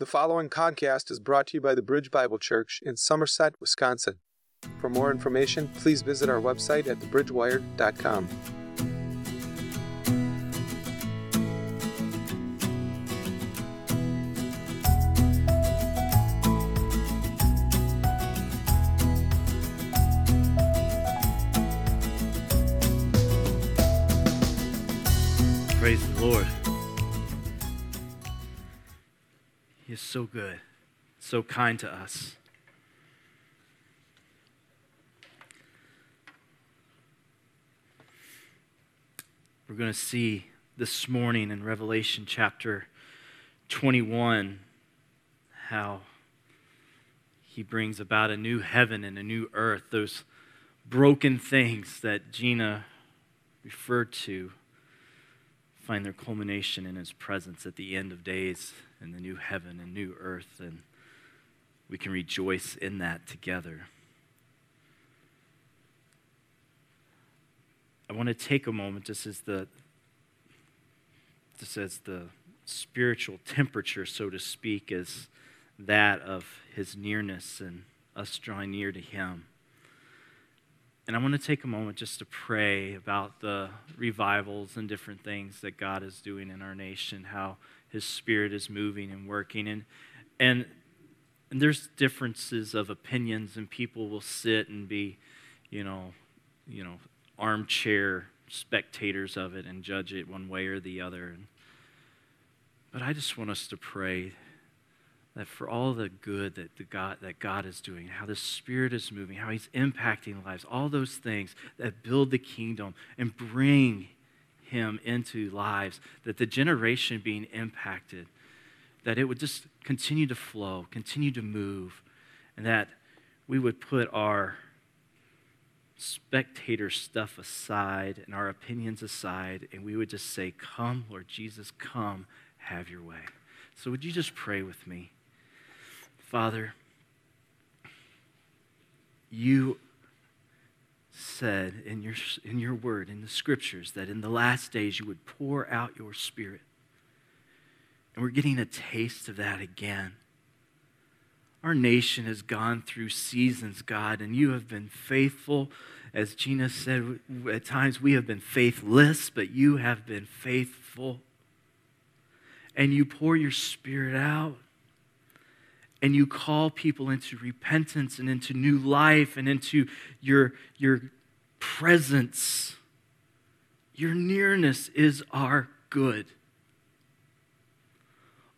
The following podcast is brought to you by the Bridge Bible Church in Somerset, Wisconsin. For more information, please visit our website at thebridgewired.com. so good, so kind to us. We're going to see this morning in Revelation chapter 21 how he brings about a new heaven and a new earth, those broken things that Gina referred to find their culmination in his presence at the end of days in the new heaven and new earth, and we can rejoice in that together. I want to take a moment just as the just as the spiritual temperature, so to speak, is that of his nearness and us drawing near to him. And I want to take a moment just to pray about the revivals and different things that God is doing in our nation, how his spirit is moving and working. And, and, and there's differences of opinions, and people will sit and be, you know, you know, armchair spectators of it and judge it one way or the other. But I just want us to pray that for all the good that, the God, that God is doing, how the Spirit is moving, how He's impacting lives, all those things that build the kingdom and bring Him into lives, that the generation being impacted, that it would just continue to flow, continue to move, and that we would put our spectator stuff aside and our opinions aside, and we would just say, Come, Lord Jesus, come, have your way. So, would you just pray with me? Father, you said in your, in your word, in the scriptures, that in the last days you would pour out your spirit. And we're getting a taste of that again. Our nation has gone through seasons, God, and you have been faithful. As Gina said, at times we have been faithless, but you have been faithful. And you pour your spirit out and you call people into repentance and into new life and into your, your presence. Your nearness is our good.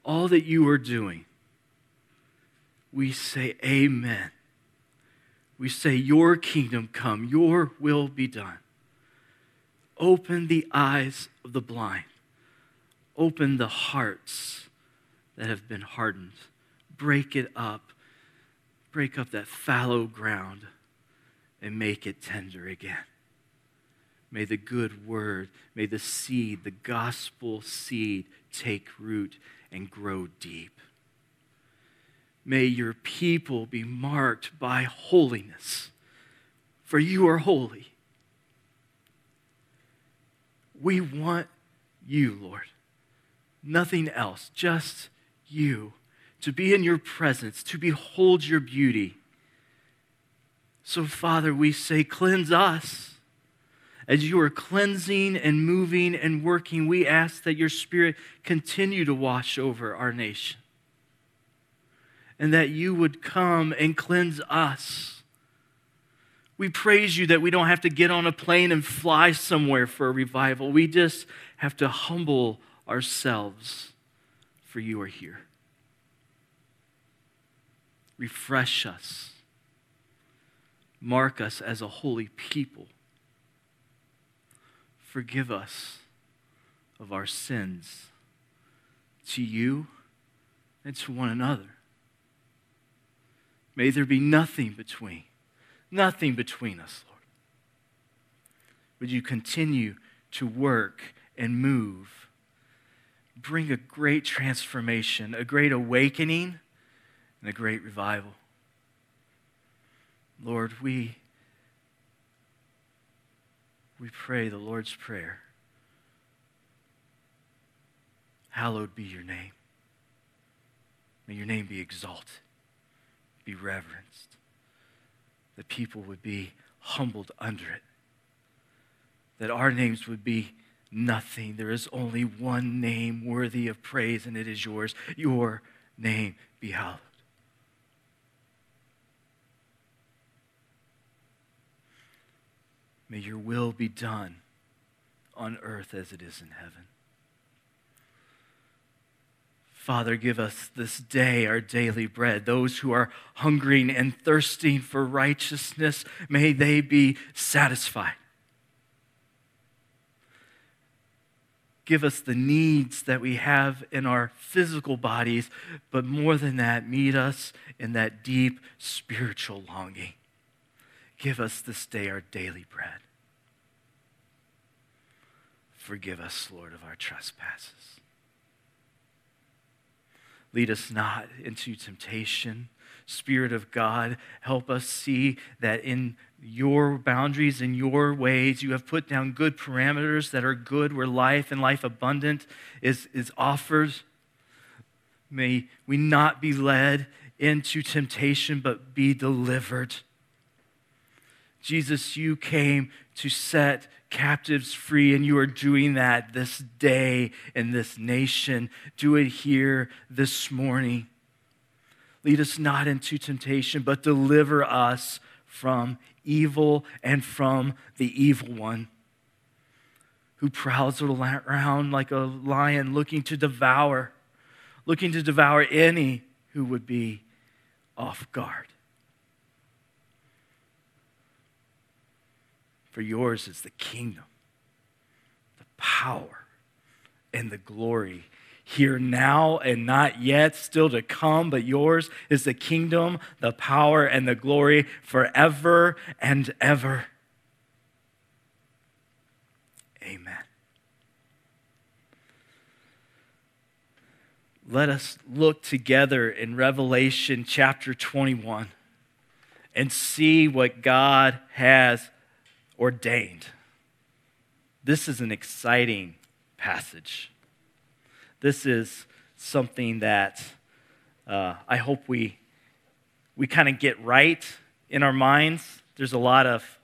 All that you are doing, we say, Amen. We say, Your kingdom come, Your will be done. Open the eyes of the blind, open the hearts that have been hardened break it up, break up that fallow ground, and make it tender again. May the good word, may the seed, the gospel seed, take root and grow deep. May your people be marked by holiness, for you are holy. We want you, Lord. Nothing else, just you to be in your presence, to behold your beauty. So, Father, we say, cleanse us. As you are cleansing and moving and working, we ask that your Spirit continue to wash over our nation. And that you would come and cleanse us. We praise you that we don't have to get on a plane and fly somewhere for a revival. We just have to humble ourselves, for you are here refresh us, mark us as a holy people, forgive us of our sins to you and to one another. May there be nothing between, nothing between us, Lord. Would you continue to work and move? Bring a great transformation, a great awakening and a great revival. Lord, we, we pray the Lord's Prayer. Hallowed be your name. May your name be exalted, be reverenced, that people would be humbled under it, that our names would be nothing. There is only one name worthy of praise, and it is yours. Your name be hallowed. May your will be done on earth as it is in heaven. Father, give us this day our daily bread. Those who are hungering and thirsting for righteousness, may they be satisfied. Give us the needs that we have in our physical bodies, but more than that, meet us in that deep spiritual longing. Give us this day our daily bread. Forgive us, Lord, of our trespasses. Lead us not into temptation. Spirit of God, help us see that in your boundaries and your ways, you have put down good parameters that are good, where life and life abundant is, is offered. May we not be led into temptation, but be delivered. Jesus, you came to set captives free, and you are doing that this day in this nation. Do it here this morning. Lead us not into temptation, but deliver us from evil and from the evil one who prowls around like a lion looking to devour, looking to devour any who would be off guard. For yours is the kingdom, the power, and the glory here now and not yet, still to come, but yours is the kingdom, the power, and the glory forever and ever. Amen. Let us look together in Revelation chapter 21 and see what God has ordained. This is an exciting passage. This is something that uh, I hope we, we kind of get right in our minds. There's a lot of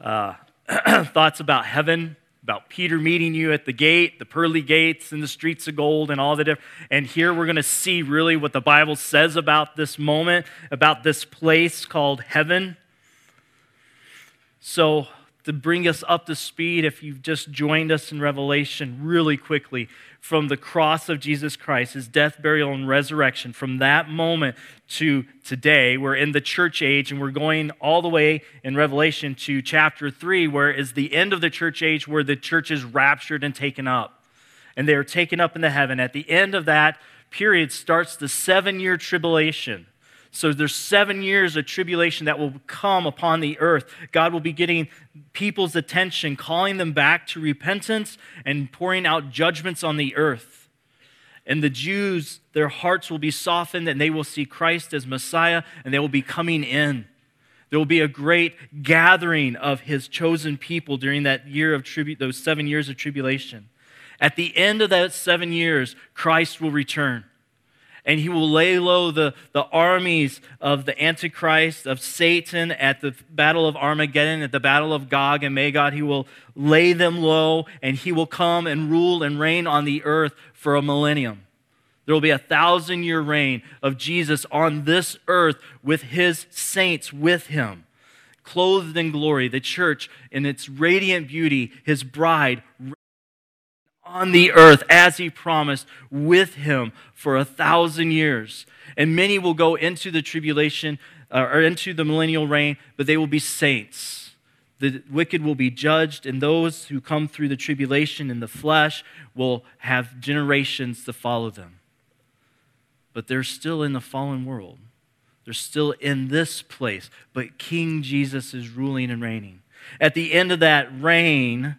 uh, thoughts about heaven, about Peter meeting you at the gate, the pearly gates and the streets of gold and all the different. And here we're going to see really what the Bible says about this moment, about this place called heaven. So to bring us up to speed, if you've just joined us in Revelation, really quickly, from the cross of Jesus Christ, his death, burial, and resurrection, from that moment to today, we're in the church age and we're going all the way in Revelation to chapter 3, where is the end of the church age where the church is raptured and taken up. And they are taken up into heaven. At the end of that period starts the seven year tribulation so there's seven years of tribulation that will come upon the earth. God will be getting people's attention, calling them back to repentance and pouring out judgments on the earth. And the Jews, their hearts will be softened and they will see Christ as Messiah and they will be coming in. There will be a great gathering of his chosen people during that year of tribute, those seven years of tribulation. At the end of that seven years, Christ will return and he will lay low the, the armies of the Antichrist, of Satan at the battle of Armageddon, at the battle of Gog and Magog. He will lay them low, and he will come and rule and reign on the earth for a millennium. There will be a thousand year reign of Jesus on this earth with his saints with him clothed in glory, the church in its radiant beauty, his bride on the earth as he promised with him for a thousand years. And many will go into the tribulation uh, or into the millennial reign, but they will be saints. The wicked will be judged, and those who come through the tribulation in the flesh will have generations to follow them. But they're still in the fallen world. They're still in this place, but King Jesus is ruling and reigning. At the end of that reign,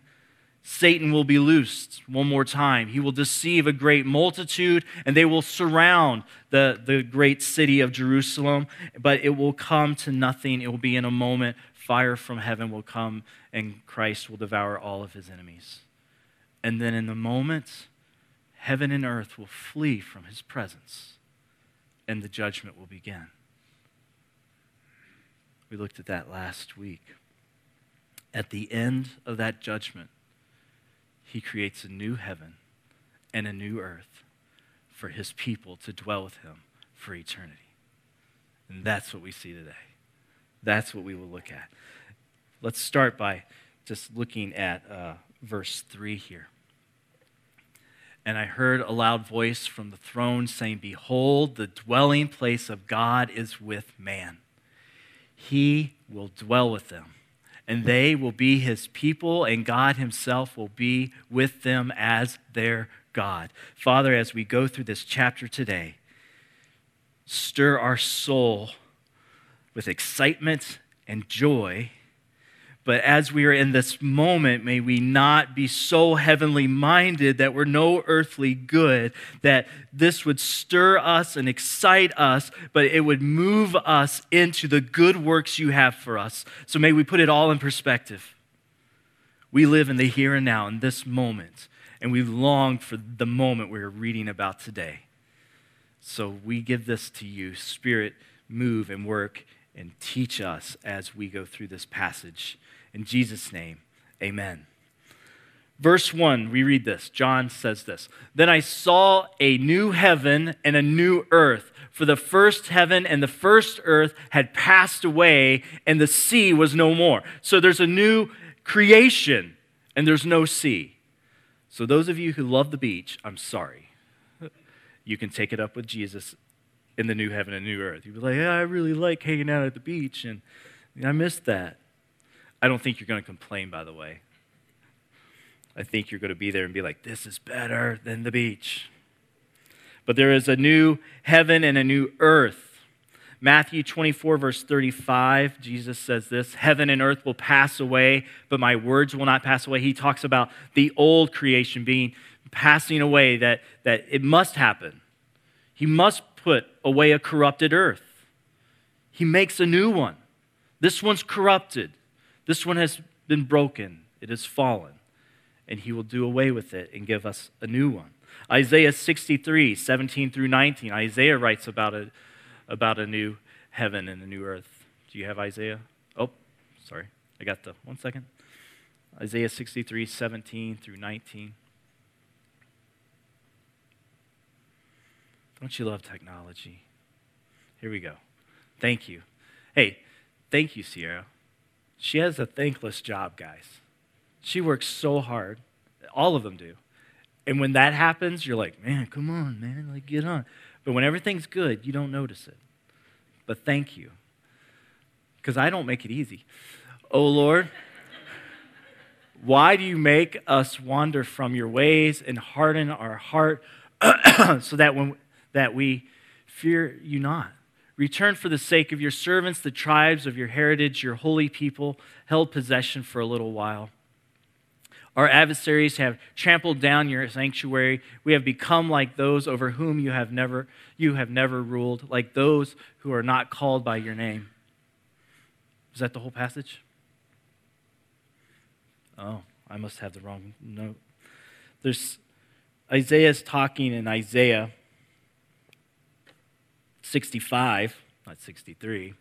Satan will be loosed one more time. He will deceive a great multitude, and they will surround the, the great city of Jerusalem, but it will come to nothing. It will be in a moment. Fire from heaven will come, and Christ will devour all of his enemies. And then in the moment, heaven and earth will flee from his presence. and the judgment will begin. We looked at that last week. At the end of that judgment, he creates a new heaven and a new earth for his people to dwell with him for eternity. And that's what we see today. That's what we will look at. Let's start by just looking at uh, verse 3 here. And I heard a loud voice from the throne saying, Behold, the dwelling place of God is with man. He will dwell with them, and they will be his people, and God himself will be with them as their God. Father, as we go through this chapter today, stir our soul with excitement and joy but as we are in this moment, may we not be so heavenly minded that we're no earthly good, that this would stir us and excite us, but it would move us into the good works you have for us. So may we put it all in perspective. We live in the here and now, in this moment, and we long for the moment we're reading about today. So we give this to you. Spirit, move and work and teach us as we go through this passage. In Jesus' name, amen. Verse 1, we read this. John says this Then I saw a new heaven and a new earth, for the first heaven and the first earth had passed away, and the sea was no more. So there's a new creation, and there's no sea. So, those of you who love the beach, I'm sorry. You can take it up with Jesus in the new heaven and new earth. You'd be like, yeah, I really like hanging out at the beach, and I missed that. I don't think you're going to complain, by the way. I think you're going to be there and be like, this is better than the beach. But there is a new heaven and a new earth. Matthew 24, verse 35, Jesus says this Heaven and earth will pass away, but my words will not pass away. He talks about the old creation being passing away, that, that it must happen. He must put away a corrupted earth. He makes a new one. This one's corrupted. This one has been broken, it has fallen, and he will do away with it and give us a new one. Isaiah 63, 17 through 19. Isaiah writes about a, about a new heaven and a new earth. Do you have Isaiah? Oh, sorry. I got the one second. Isaiah 63, 17 through 19. Don't you love technology? Here we go. Thank you. Hey, thank you, Sierra. She has a thankless job, guys. She works so hard. All of them do. And when that happens, you're like, man, come on, man, like get on. But when everything's good, you don't notice it. But thank you. Because I don't make it easy. Oh Lord, why do you make us wander from your ways and harden our heart so that when that we fear you not? Return for the sake of your servants, the tribes of your heritage, your holy people, held possession for a little while. Our adversaries have trampled down your sanctuary. We have become like those over whom you have never, you have never ruled, like those who are not called by your name. Is that the whole passage? Oh, I must have the wrong note. There's Isaiah's talking in Isaiah 65, not 63.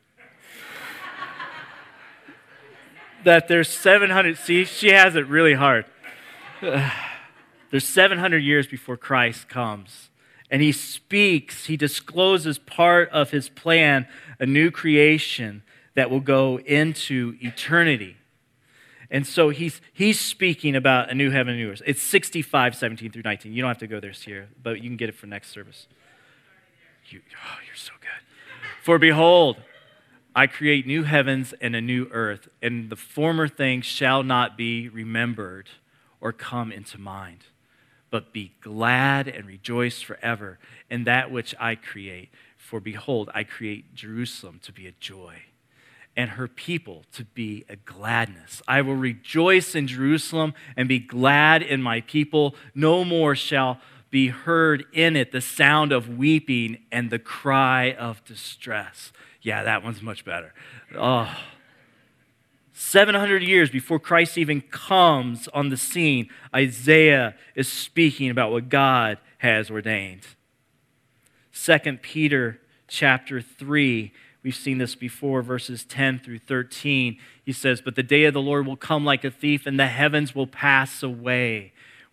that there's 700, see, she has it really hard. there's 700 years before Christ comes. And he speaks, he discloses part of his plan, a new creation that will go into eternity. And so he's, he's speaking about a new heaven and new earth. It's 65, 17 through 19. You don't have to go there, Sierra, but you can get it for next service. You, oh, you're so good. For behold, I create new heavens and a new earth, and the former things shall not be remembered or come into mind. But be glad and rejoice forever in that which I create. For behold, I create Jerusalem to be a joy, and her people to be a gladness. I will rejoice in Jerusalem and be glad in my people. No more shall be heard in it the sound of weeping and the cry of distress. Yeah, that one's much better. Oh. 700 years before Christ even comes on the scene, Isaiah is speaking about what God has ordained. 2 Peter chapter 3. We've seen this before, verses 10 through 13. He says, But the day of the Lord will come like a thief, and the heavens will pass away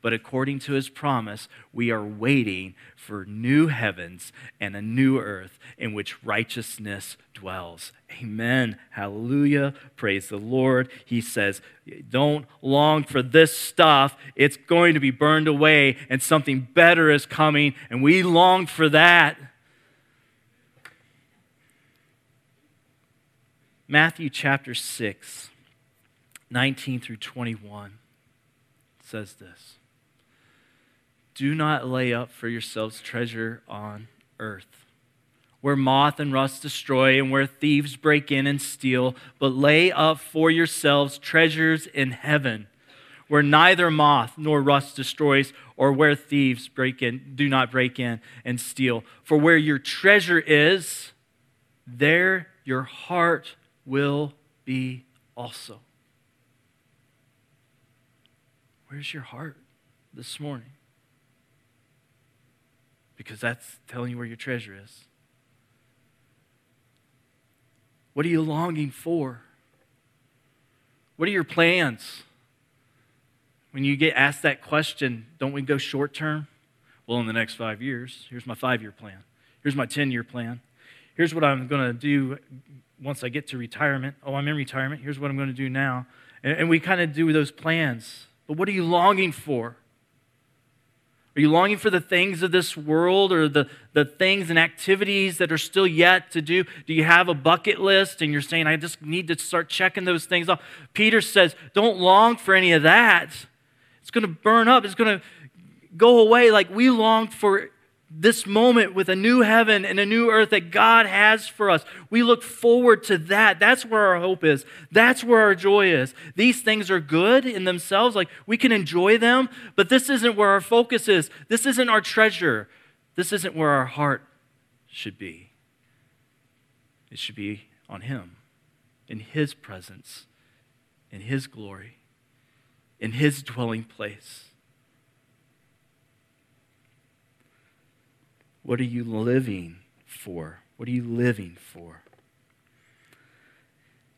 But according to his promise, we are waiting for new heavens and a new earth in which righteousness dwells. Amen. Hallelujah. Praise the Lord. He says, Don't long for this stuff. It's going to be burned away, and something better is coming, and we long for that. Matthew chapter 6, 19 through 21 says this. Do not lay up for yourselves treasure on earth, where moth and rust destroy and where thieves break in and steal, but lay up for yourselves treasures in heaven, where neither moth nor rust destroys, or where thieves break in, do not break in and steal. For where your treasure is, there your heart will be also. Where's your heart this morning? Because that's telling you where your treasure is. What are you longing for? What are your plans? When you get asked that question, don't we go short term? Well, in the next five years, here's my five year plan. Here's my 10 year plan. Here's what I'm going to do once I get to retirement. Oh, I'm in retirement. Here's what I'm going to do now. And, and we kind of do those plans. But what are you longing for? Are you longing for the things of this world or the, the things and activities that are still yet to do? Do you have a bucket list and you're saying, I just need to start checking those things off? Peter says, Don't long for any of that. It's going to burn up, it's going to go away like we long for this moment with a new heaven and a new earth that God has for us. We look forward to that. That's where our hope is. That's where our joy is. These things are good in themselves, like we can enjoy them, but this isn't where our focus is. This isn't our treasure. This isn't where our heart should be. It should be on Him, in His presence, in His glory, in His dwelling place. What are you living for? What are you living for?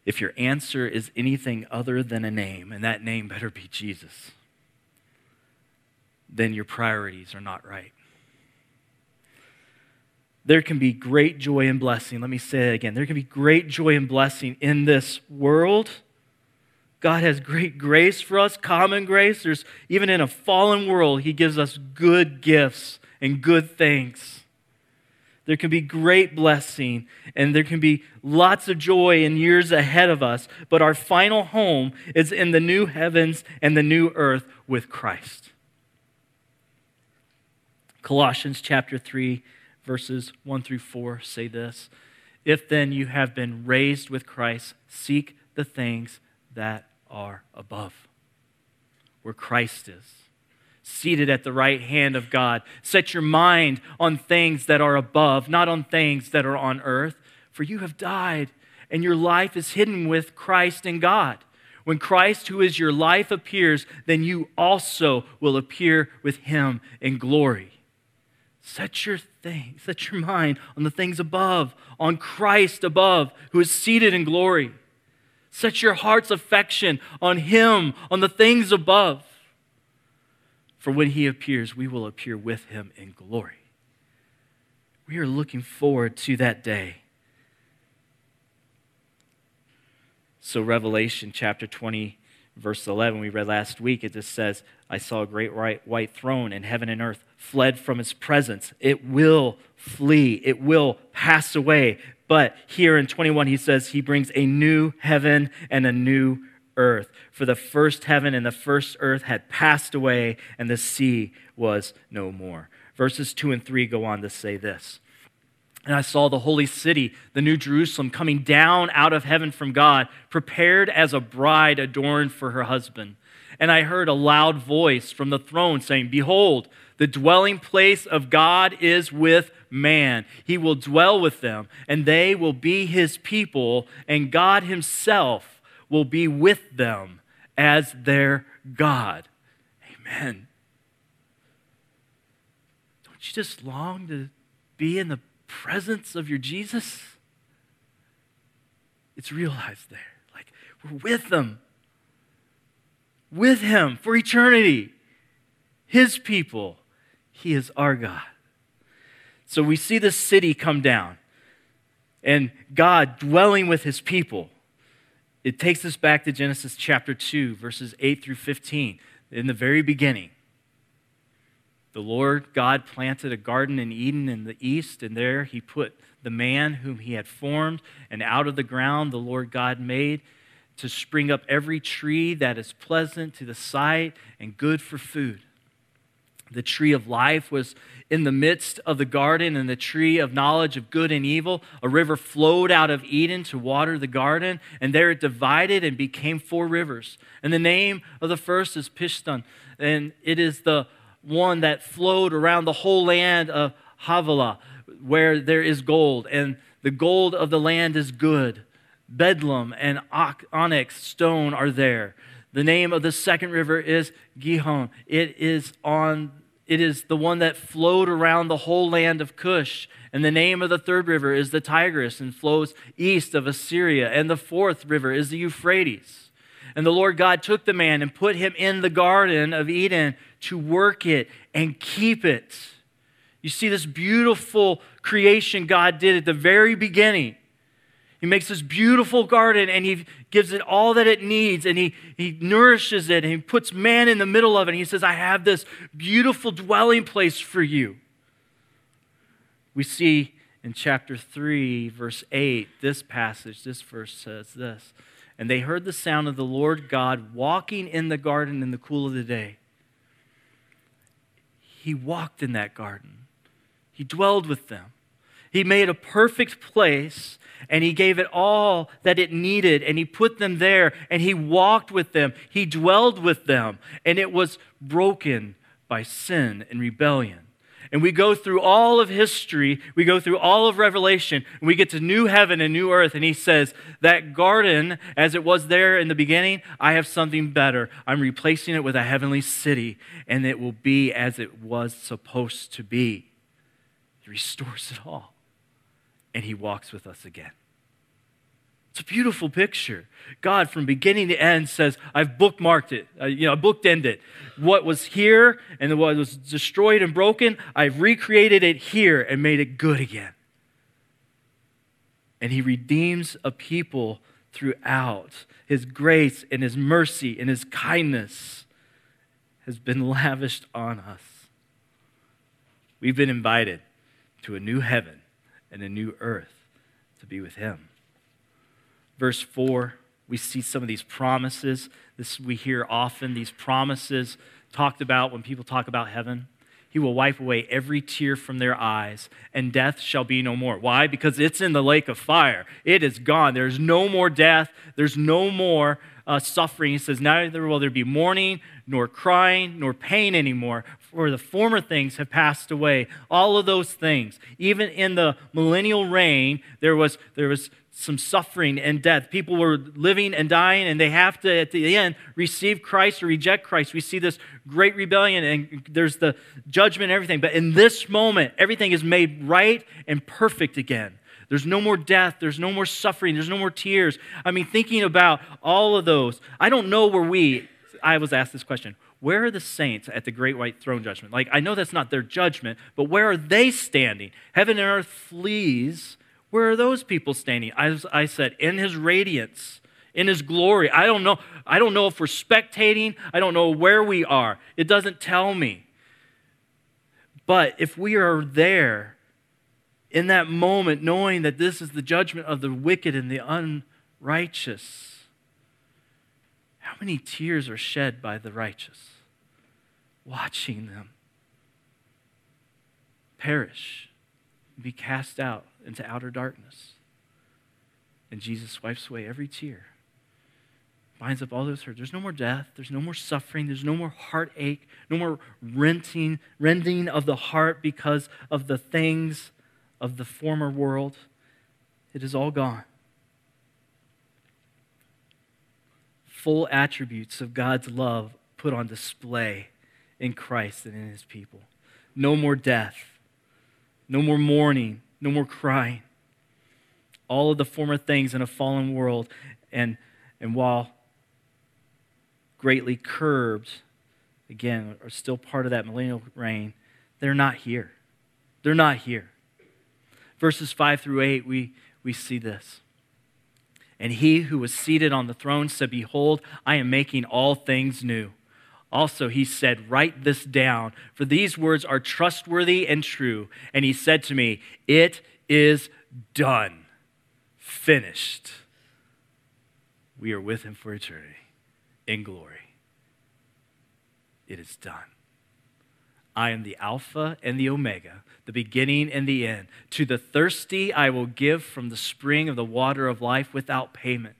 If your answer is anything other than a name, and that name better be Jesus, then your priorities are not right. There can be great joy and blessing. Let me say it again. There can be great joy and blessing in this world. God has great grace for us, common grace. There's even in a fallen world, He gives us good gifts and good things. There can be great blessing and there can be lots of joy in years ahead of us, but our final home is in the new heavens and the new earth with Christ. Colossians chapter 3, verses 1 through 4 say this If then you have been raised with Christ, seek the things that are above, where Christ is seated at the right hand of God. Set your mind on things that are above, not on things that are on earth, for you have died, and your life is hidden with Christ in God. When Christ, who is your life, appears, then you also will appear with him in glory. Set your thing, set your mind on the things above, on Christ above, who is seated in glory. Set your heart's affection on him, on the things above. For when he appears, we will appear with him in glory. We are looking forward to that day. So, Revelation chapter 20, verse 11, we read last week, it just says, I saw a great white throne, and heaven and earth fled from his presence. It will flee, it will pass away. But here in 21, he says he brings a new heaven and a new earth. For the first heaven and the first earth had passed away, and the sea was no more. Verses 2 and 3 go on to say this And I saw the holy city, the new Jerusalem, coming down out of heaven from God, prepared as a bride adorned for her husband. And I heard a loud voice from the throne saying, Behold, the dwelling place of God is with man. He will dwell with them, and they will be his people, and God himself will be with them as their God. Amen. Don't you just long to be in the presence of your Jesus? It's realized there. Like we're with them, with Him for eternity. His people. He is our God. So we see the city come down and God dwelling with His people. It takes us back to Genesis chapter 2, verses 8 through 15. In the very beginning, the Lord God planted a garden in Eden in the east, and there he put the man whom he had formed, and out of the ground the Lord God made to spring up every tree that is pleasant to the sight and good for food. The tree of life was in the midst of the garden, and the tree of knowledge of good and evil. A river flowed out of Eden to water the garden, and there it divided and became four rivers. And the name of the first is Pishon, and it is the one that flowed around the whole land of Havilah, where there is gold, and the gold of the land is good. Bdellium and onyx stone are there. The name of the second river is Gihon. It is on it is the one that flowed around the whole land of Cush. And the name of the third river is the Tigris and flows east of Assyria. And the fourth river is the Euphrates. And the Lord God took the man and put him in the garden of Eden to work it and keep it. You see this beautiful creation God did at the very beginning. He makes this beautiful garden and he gives it all that it needs and he, he nourishes it and he puts man in the middle of it. And he says, I have this beautiful dwelling place for you. We see in chapter 3, verse 8, this passage, this verse says this And they heard the sound of the Lord God walking in the garden in the cool of the day he walked in that garden, he dwelled with them. He made a perfect place and he gave it all that it needed and he put them there and he walked with them. He dwelled with them and it was broken by sin and rebellion and we go through all of history, we go through all of Revelation, and we get to new heaven and new earth, and he says, That garden, as it was there in the beginning, I have something better. I'm replacing it with a heavenly city, and it will be as it was supposed to be. He restores it all, and he walks with us again. It's a beautiful picture. God, from beginning to end, says, I've bookmarked it. Uh, you know, I bookended it. What was here and what was destroyed and broken, I've recreated it here and made it good again. And He redeems a people throughout. His grace and His mercy and His kindness has been lavished on us. We've been invited to a new heaven and a new earth to be with Him verse 4, we see some of these promises. This we hear often, these promises talked about when people talk about heaven. He will wipe away every tear from their eyes, and death shall be no more. Why? Because it's in the lake of fire. It is gone. There's no more death. There's no more uh, suffering. He says, Neither will there be mourning, nor crying, nor pain anymore, for the former things have passed away. All of those things. Even in the millennial reign, there was, there was some suffering and death. People were living and dying, and they have to, at the end, receive Christ or reject Christ. We see this great rebellion, and there's the judgment and everything. But in this moment, everything is made right and perfect again. There's no more death. There's no more suffering. There's no more tears. I mean, thinking about all of those, I don't know where we, I was asked this question where are the saints at the great white throne judgment? Like, I know that's not their judgment, but where are they standing? Heaven and earth flees where are those people standing? As I said, in his radiance, in his glory. I don't know. I don't know if we're spectating. I don't know where we are. It doesn't tell me. But if we are there in that moment, knowing that this is the judgment of the wicked and the unrighteous, how many tears are shed by the righteous? Watching them perish, be cast out into outer darkness. And Jesus wipes away every tear, binds up all those hurts. There's no more death. There's no more suffering. There's no more heartache, no more renting, rending of the heart because of the things of the former world. It is all gone. Full attributes of God's love put on display in Christ and in his people. No more death, no more mourning, no more crying. All of the former things in a fallen world, and, and while greatly curbed, again, are still part of that millennial reign, they're not here. They're not here. Verses 5 through 8, we, we see this. And he who was seated on the throne said, Behold, I am making all things new. Also, he said, Write this down, for these words are trustworthy and true. And he said to me, It is done, finished. We are with him for eternity in glory. It is done. I am the Alpha and the Omega, the beginning and the end. To the thirsty, I will give from the spring of the water of life without payment.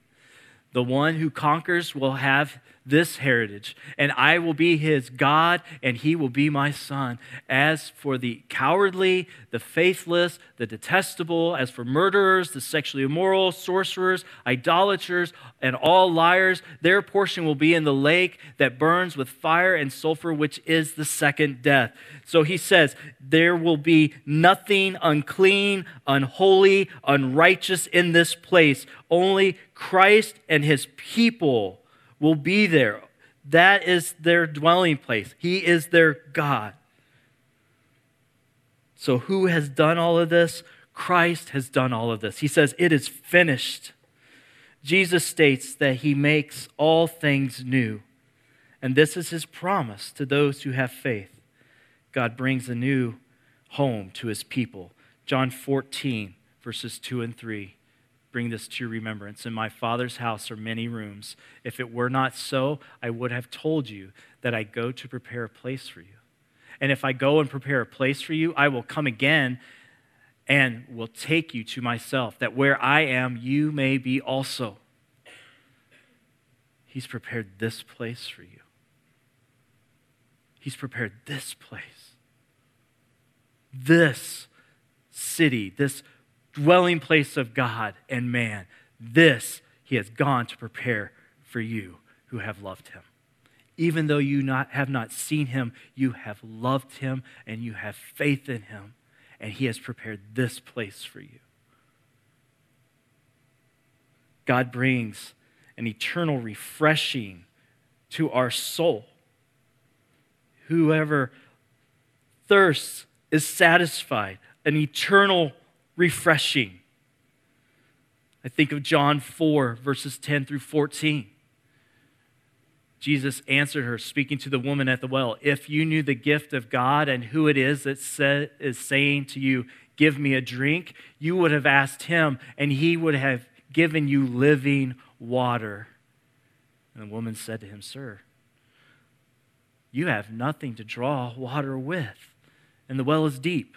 The one who conquers will have this heritage, and I will be his God, and he will be my son. As for the cowardly, the faithless, the detestable, as for murderers, the sexually immoral, sorcerers, idolaters, and all liars, their portion will be in the lake that burns with fire and sulfur, which is the second death. So he says, There will be nothing unclean, unholy, unrighteous in this place. Only Christ and his people will be there. That is their dwelling place. He is their God. So, who has done all of this? Christ has done all of this. He says, It is finished. Jesus states that he makes all things new. And this is his promise to those who have faith. God brings a new home to his people. John 14, verses 2 and 3 bring this to your remembrance. In my Father's house are many rooms. If it were not so, I would have told you that I go to prepare a place for you. And if I go and prepare a place for you, I will come again and will take you to myself, that where I am, you may be also. He's prepared this place for you. He's prepared this place. This city, this dwelling place of God and man. This he has gone to prepare for you who have loved him. Even though you not, have not seen him, you have loved him and you have faith in him, and he has prepared this place for you. God brings an eternal refreshing to our soul. Whoever thirsts is satisfied, an eternal refreshing. I think of John 4, verses 10 through 14. Jesus answered her, speaking to the woman at the well, If you knew the gift of God and who it is that is saying to you, Give me a drink, you would have asked him, and he would have given you living water. And the woman said to him, Sir, you have nothing to draw water with, and the well is deep.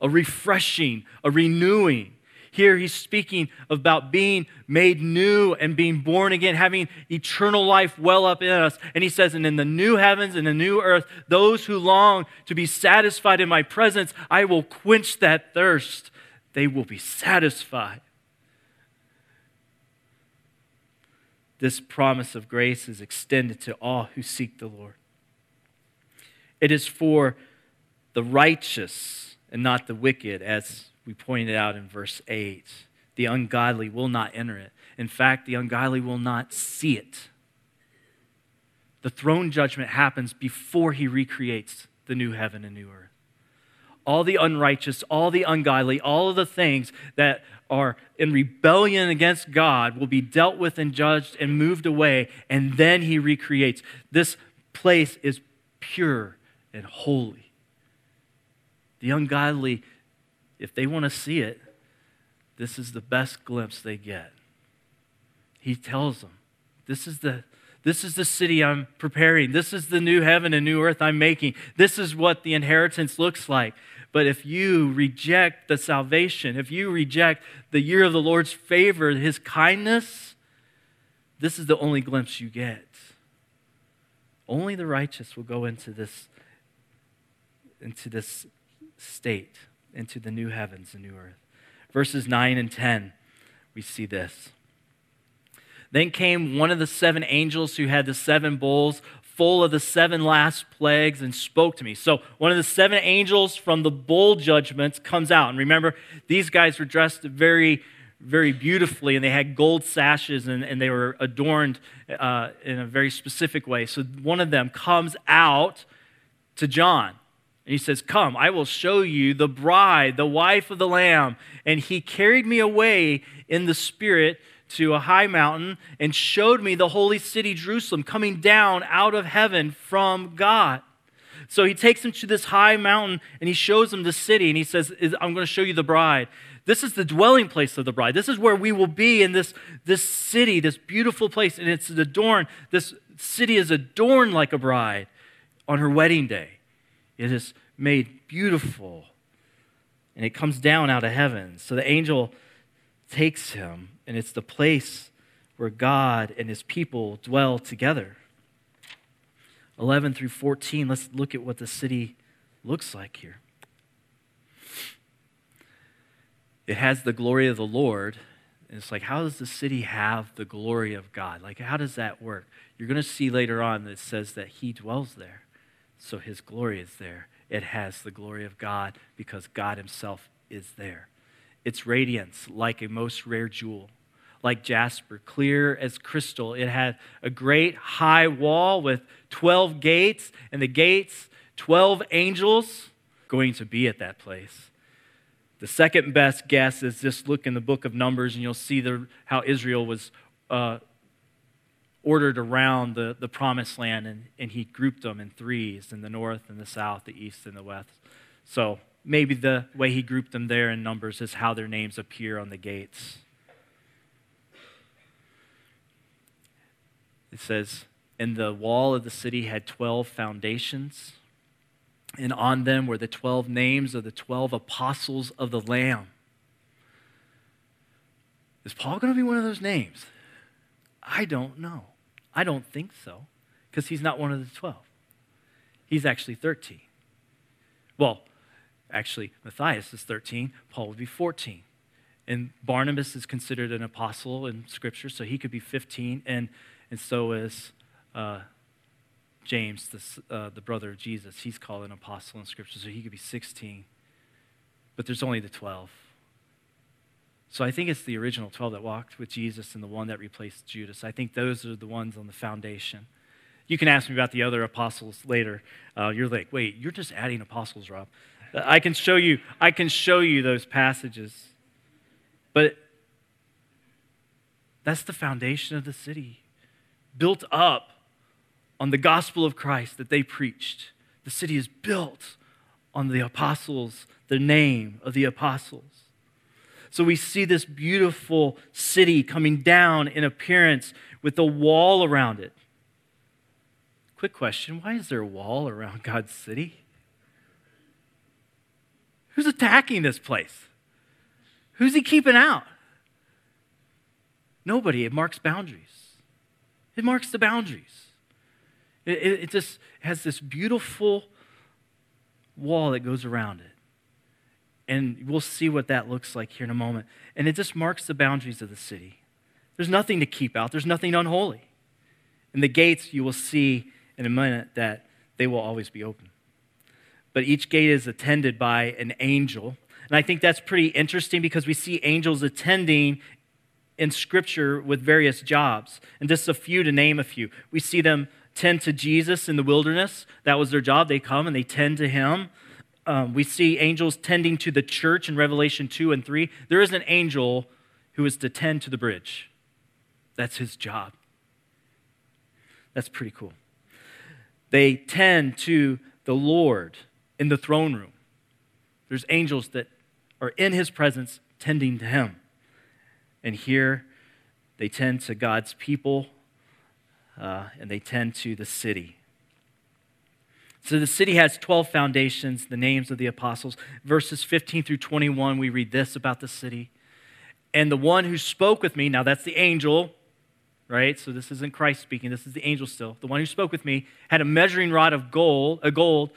a refreshing, a renewing. Here he's speaking about being made new and being born again, having eternal life well up in us. And he says, And in the new heavens and the new earth, those who long to be satisfied in my presence, I will quench that thirst. They will be satisfied. This promise of grace is extended to all who seek the Lord. It is for the righteous and not the wicked, as we pointed out in verse 8. The ungodly will not enter it. In fact, the ungodly will not see it. The throne judgment happens before he recreates the new heaven and new earth. All the unrighteous, all the ungodly, all of the things that are in rebellion against God will be dealt with and judged and moved away, and then he recreates. This place is pure and holy. The ungodly, if they want to see it, this is the best glimpse they get. He tells them, This is the this is the city I'm preparing. This is the new heaven and new earth I'm making. This is what the inheritance looks like. But if you reject the salvation, if you reject the year of the Lord's favor, his kindness, this is the only glimpse you get. Only the righteous will go into this into this state, into the new heavens and new earth. Verses 9 and 10, we see this. Then came one of the seven angels who had the seven bowls full of the seven last plagues and spoke to me. So, one of the seven angels from the bowl judgments comes out. And remember, these guys were dressed very, very beautifully, and they had gold sashes and, and they were adorned uh, in a very specific way. So, one of them comes out to John. And he says, Come, I will show you the bride, the wife of the Lamb. And he carried me away in the Spirit to a high mountain and showed me the holy city, Jerusalem, coming down out of heaven from God. So he takes him to this high mountain and he shows him the city and he says, I'm going to show you the bride. This is the dwelling place of the bride. This is where we will be in this, this city, this beautiful place. And it's adorned, this city is adorned like a bride on her wedding day. It is made beautiful and it comes down out of heaven. So the angel takes him and it's the place where God and his people dwell together. 11 through 14, let's look at what the city looks like here. It has the glory of the Lord. And it's like, how does the city have the glory of God? Like, how does that work? You're going to see later on that it says that he dwells there. So his glory is there. It has the glory of God because God himself is there. Its radiance, like a most rare jewel like jasper, clear as crystal. It had a great high wall with 12 gates, and the gates, 12 angels going to be at that place. The second best guess is just look in the book of Numbers, and you'll see the, how Israel was uh, ordered around the, the promised land, and, and he grouped them in threes in the north and the south, the east and the west. So maybe the way he grouped them there in Numbers is how their names appear on the gates. It says, And the wall of the city had 12 foundations, and on them were the 12 names of the 12 apostles of the Lamb. Is Paul going to be one of those names? I don't know. I don't think so, because he's not one of the 12. He's actually 13. Well, actually, Matthias is 13, Paul would be 14. And Barnabas is considered an apostle in Scripture, so he could be 15. And and so is uh, James, the, uh, the brother of Jesus. He's called an apostle in Scripture, so he could be 16. But there's only the 12. So I think it's the original 12 that walked with Jesus and the one that replaced Judas. I think those are the ones on the foundation. You can ask me about the other apostles later. Uh, you're like, wait, you're just adding apostles, Rob. I can show you. I can show you those passages. But that's the foundation of the city built up on the gospel of Christ that they preached. The city is built on the apostles, the name of the apostles. So we see this beautiful city coming down in appearance with a wall around it. Quick question why is there a wall around God's city? Who's attacking this place? Who's he keeping out? Nobody. It marks boundaries. It marks the boundaries. It, it, it just has this beautiful wall that goes around it. And we'll see what that looks like here in a moment. And it just marks the boundaries of the city. There's nothing to keep out, there's nothing unholy. And the gates, you will see in a minute that they will always be open. But each gate is attended by an angel. And I think that's pretty interesting because we see angels attending in Scripture with various jobs. And just a few to name a few. We see them tend to Jesus in the wilderness. That was their job. They come and they tend to him. Um, we see angels tending to the church in Revelation 2 and 3. There is an angel who is to tend to the bridge. That's his job. That's pretty cool. They tend to the Lord in the throne room. There's angels that are in his presence tending to him. And here they tend to God's people uh, and they tend to the city. So the city has 12 foundations, the names of the apostles. Verses 15 through 21, we read this about the city. And the one who spoke with me, now that's the angel, right? So this isn't Christ speaking, this is the angel still. The one who spoke with me had a measuring rod of gold, a gold,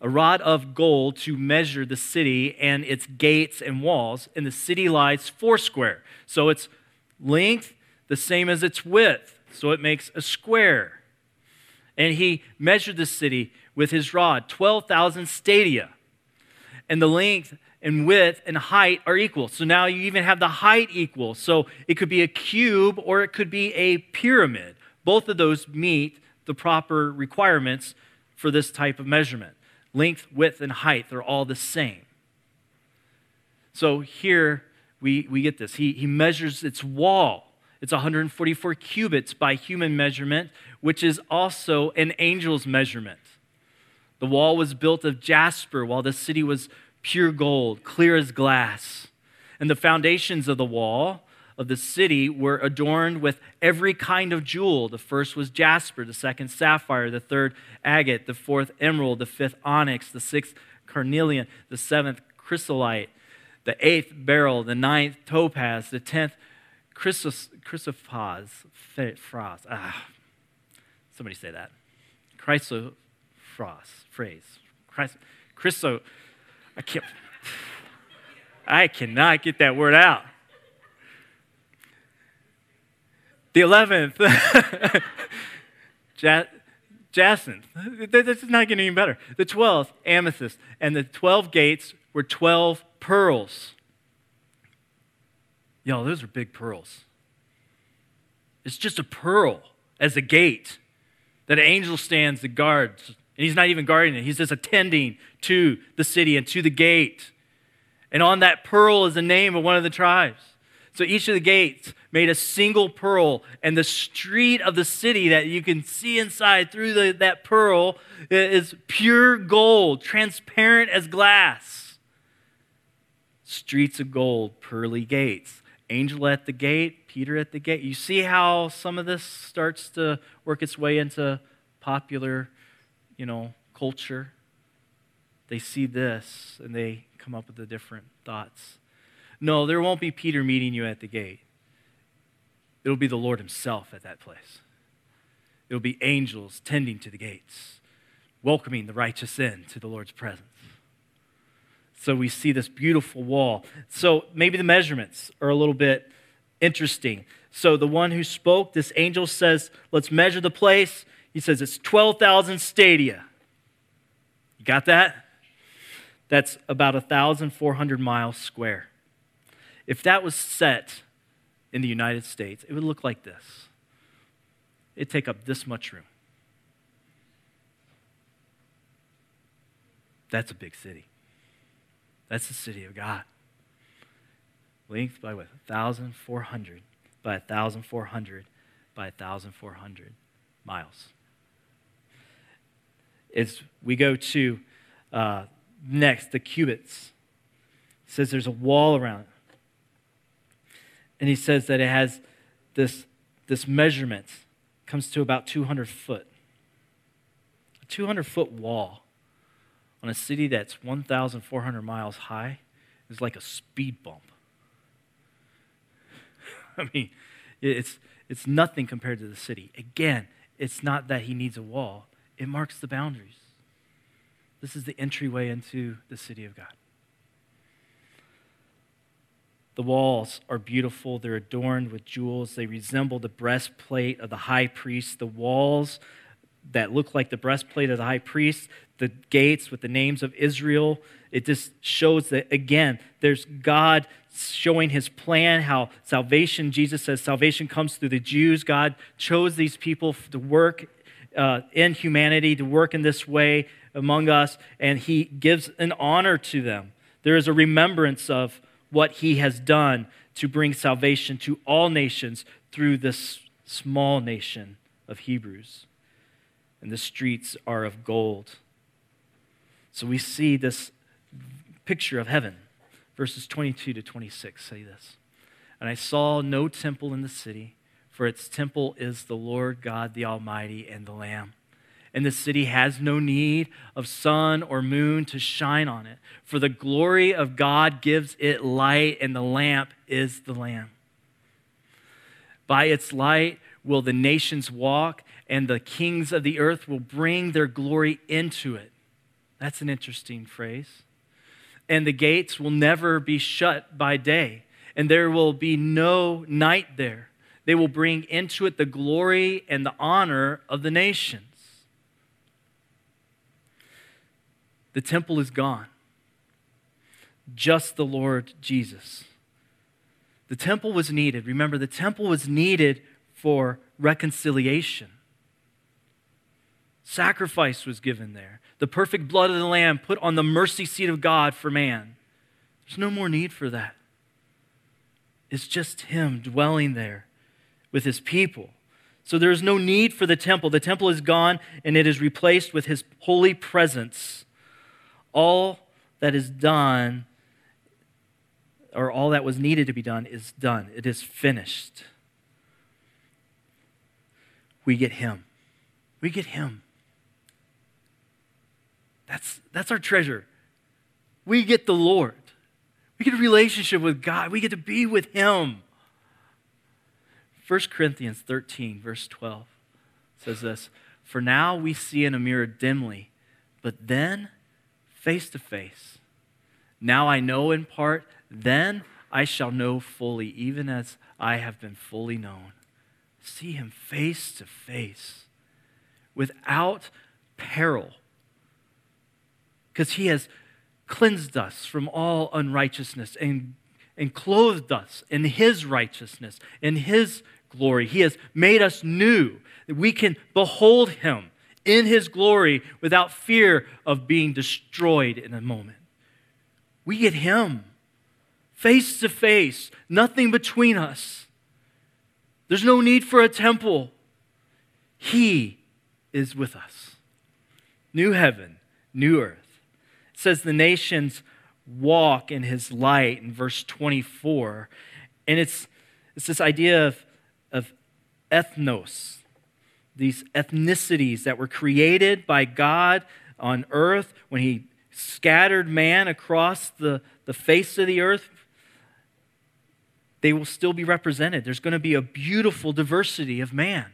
a rod of gold to measure the city and its gates and walls, and the city lies foursquare. So its length the same as its width, so it makes a square. And he measured the city with his rod, 12,000 stadia. And the length and width and height are equal. So now you even have the height equal. So it could be a cube or it could be a pyramid. Both of those meet the proper requirements for this type of measurement. Length, width, and height, they're all the same. So here we, we get this. He, he measures its wall. It's 144 cubits by human measurement, which is also an angel's measurement. The wall was built of jasper, while the city was pure gold, clear as glass. And the foundations of the wall of the city were adorned with every kind of jewel. The first was jasper, the second sapphire, the third agate, the fourth emerald, the fifth onyx, the sixth carnelian, the seventh chrysolite, the eighth beryl, the ninth topaz, the tenth chrysoprase. Ah, somebody say that. Chrysoprase phrase. Christ, I can't, I cannot get that word out. The 11th, jacinth. This is not getting any better. The 12th, amethyst. And the 12 gates were 12 pearls. Y'all, those are big pearls. It's just a pearl as a gate that an angel stands that guards and he's not even guarding it, he's just attending to the city and to the gate. And on that pearl is the name of one of the tribes. So each of the gates made a single pearl, and the street of the city that you can see inside through the, that pearl is pure gold, transparent as glass. Streets of gold, pearly gates. Angel at the gate, Peter at the gate. You see how some of this starts to work its way into popular you know, culture, they see this and they come up with the different thoughts. No, there won't be Peter meeting you at the gate. It'll be the Lord Himself at that place. It'll be angels tending to the gates, welcoming the righteous in to the Lord's presence. So we see this beautiful wall. So maybe the measurements are a little bit interesting. So the one who spoke, this angel says, Let's measure the place. He says it's 12,000 stadia. You got that? That's about 1,400 miles square. If that was set in the United States, it would look like this. It'd take up this much room. That's a big city. That's the city of God. Length by what? 1,400 by 1,400 by 1,400 miles is we go to uh, next, the cubits. He says there's a wall around it. And he says that it has this, this measurement, comes to about 200 foot. A 200 foot wall on a city that's 1,400 miles high is like a speed bump. I mean, it's, it's nothing compared to the city. Again, it's not that he needs a wall, it marks the boundaries. This is the entryway into the city of God. The walls are beautiful. They're adorned with jewels. They resemble the breastplate of the high priest. The walls that look like the breastplate of the high priest, the gates with the names of Israel. It just shows that, again, there's God showing his plan, how salvation, Jesus says, salvation comes through the Jews. God chose these people to work uh, in humanity to work in this way among us, and he gives an honor to them. There is a remembrance of what he has done to bring salvation to all nations through this small nation of Hebrews. And the streets are of gold. So we see this picture of heaven. Verses 22 to 26 say this And I saw no temple in the city, for its temple is the Lord God the Almighty and the Lamb. And the city has no need of sun or moon to shine on it, for the glory of God gives it light, and the lamp is the Lamb. By its light will the nations walk, and the kings of the earth will bring their glory into it. That's an interesting phrase. And the gates will never be shut by day, and there will be no night there. They will bring into it the glory and the honor of the nations. The temple is gone. Just the Lord Jesus. The temple was needed. Remember, the temple was needed for reconciliation. Sacrifice was given there. The perfect blood of the Lamb put on the mercy seat of God for man. There's no more need for that. It's just Him dwelling there with His people. So there is no need for the temple. The temple is gone and it is replaced with His holy presence. All that is done, or all that was needed to be done, is done. It is finished. We get Him. We get Him. That's, that's our treasure. We get the Lord. We get a relationship with God. We get to be with Him. 1 Corinthians 13, verse 12 says this For now we see in a mirror dimly, but then face to face. Now I know in part, then I shall know fully, even as I have been fully known. See Him face to face without peril because he has cleansed us from all unrighteousness and, and clothed us in his righteousness, in his glory. He has made us new, that we can behold him in his glory without fear of being destroyed in a moment. We get him face to face, nothing between us. There's no need for a temple. He is with us. New heaven, new earth It says the nations walk in his light in verse 24. And it's, it's this idea of, of ethnos, these ethnicities that were created by God on earth when he scattered man across the, the face of the earth. They will still be represented. There's going to be a beautiful diversity of man.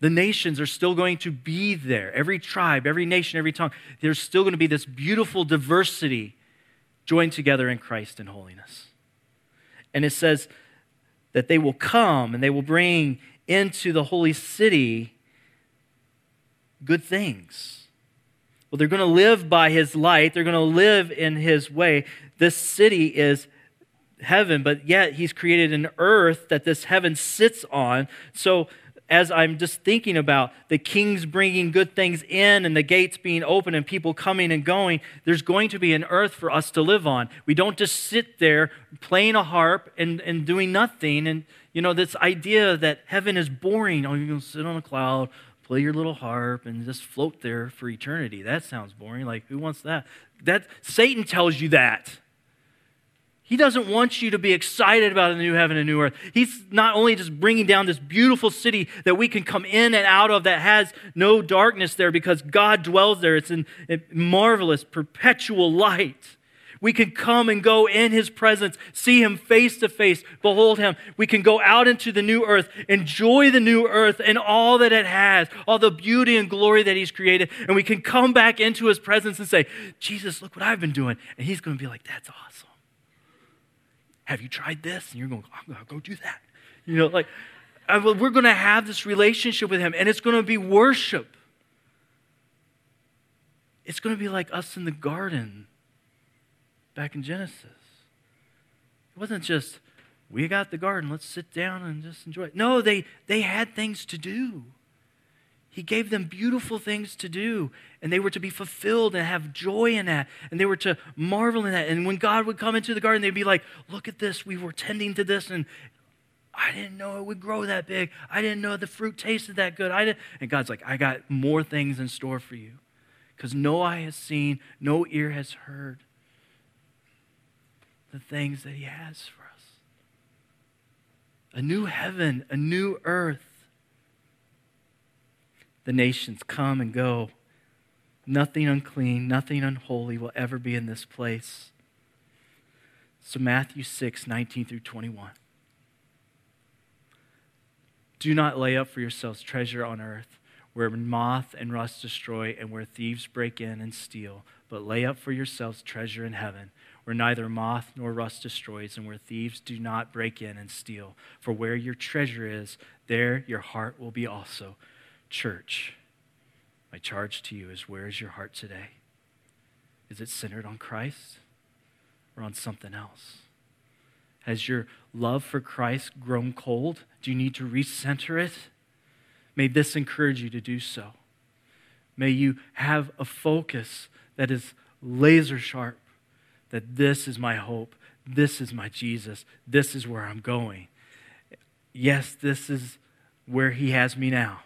The nations are still going to be there. Every tribe, every nation, every tongue. There's still going to be this beautiful diversity joined together in Christ in holiness. And it says that they will come and they will bring into the holy city good things. Well, they're going to live by his light, they're going to live in his way. This city is heaven, but yet he's created an earth that this heaven sits on. So as I'm just thinking about the kings bringing good things in and the gates being open and people coming and going, there's going to be an earth for us to live on. We don't just sit there playing a harp and, and doing nothing. And, you know, this idea that heaven is boring. Oh, you're going to sit on a cloud, play your little harp, and just float there for eternity. That sounds boring. Like, who wants that? That Satan tells you that. He doesn't want you to be excited about a new heaven and new earth. He's not only just bringing down this beautiful city that we can come in and out of that has no darkness there because God dwells there. It's in marvelous, perpetual light. We can come and go in his presence, see him face to face, behold him. We can go out into the new earth, enjoy the new earth and all that it has, all the beauty and glory that he's created. And we can come back into his presence and say, Jesus, look what I've been doing. And he's going to be like, that's awesome. Have you tried this? And you're going, I'm going to go do that. You know, like, uh, we're going to have this relationship with Him, and it's going to be worship. It's going to be like us in the garden back in Genesis. It wasn't just, we got the garden, let's sit down and just enjoy it. No, they, they had things to do. He gave them beautiful things to do, and they were to be fulfilled and have joy in that, and they were to marvel in that. And when God would come into the garden, they'd be like, Look at this, we were tending to this, and I didn't know it would grow that big. I didn't know the fruit tasted that good. I didn't. And God's like, I got more things in store for you. Because no eye has seen, no ear has heard the things that He has for us a new heaven, a new earth the nations come and go. Nothing unclean, nothing unholy will ever be in this place. So, Matthew 6, 19 through 21. Do not lay up for yourselves treasure on earth, where moth and rust destroy and where thieves break in and steal, but lay up for yourselves treasure in heaven, where neither moth nor rust destroys and where thieves do not break in and steal. For where your treasure is, there your heart will be also. Church, my charge to you is where is your heart today? Is it centered on Christ or on something else? Has your love for Christ grown cold? Do you need to recenter it? May this encourage you to do so. May you have a focus that is laser sharp, that this is my hope, this is my Jesus, this is where I'm going. Yes, this is where He has me now.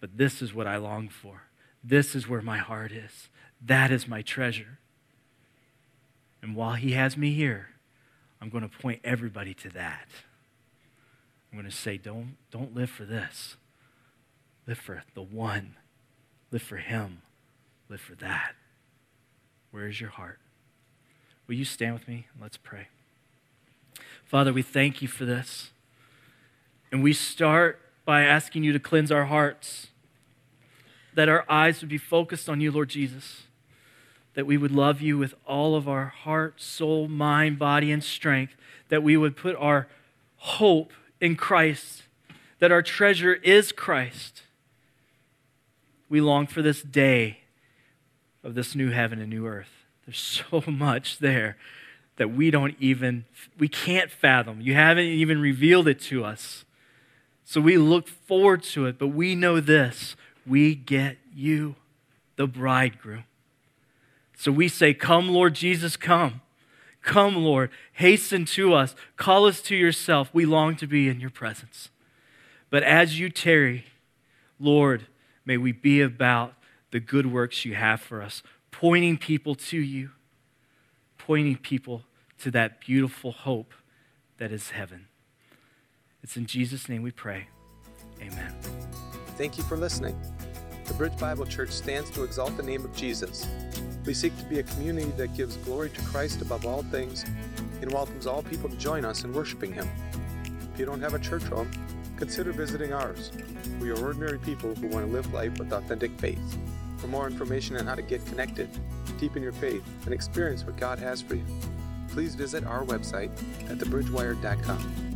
But this is what I long for. This is where my heart is. That is my treasure. And while He has me here, I'm going to point everybody to that. I'm going to say, don't, don't live for this. Live for the one. Live for Him. Live for that. Where is your heart? Will you stand with me? Let's pray. Father, we thank you for this. And we start by asking you to cleanse our hearts that our eyes would be focused on you, Lord Jesus, that we would love you with all of our heart, soul, mind, body, and strength, that we would put our hope in Christ, that our treasure is Christ. We long for this day of this new heaven and new earth. There's so much there that we don't even, we can't fathom. You haven't even revealed it to us. So we look forward to it, but we know this we get you, the bridegroom. So we say, Come, Lord Jesus, come. Come, Lord, hasten to us. Call us to yourself. We long to be in your presence. But as you tarry, Lord, may we be about the good works you have for us, pointing people to you, pointing people to that beautiful hope that is heaven. It's in Jesus' name we pray. Amen. Thank you for listening. The Bridge Bible Church stands to exalt the name of Jesus. We seek to be a community that gives glory to Christ above all things and welcomes all people to join us in worshiping Him. If you don't have a church home, consider visiting ours. We are ordinary people who want to live life with authentic faith. For more information on how to get connected, deepen your faith, and experience what God has for you, please visit our website at thebridgewire.com.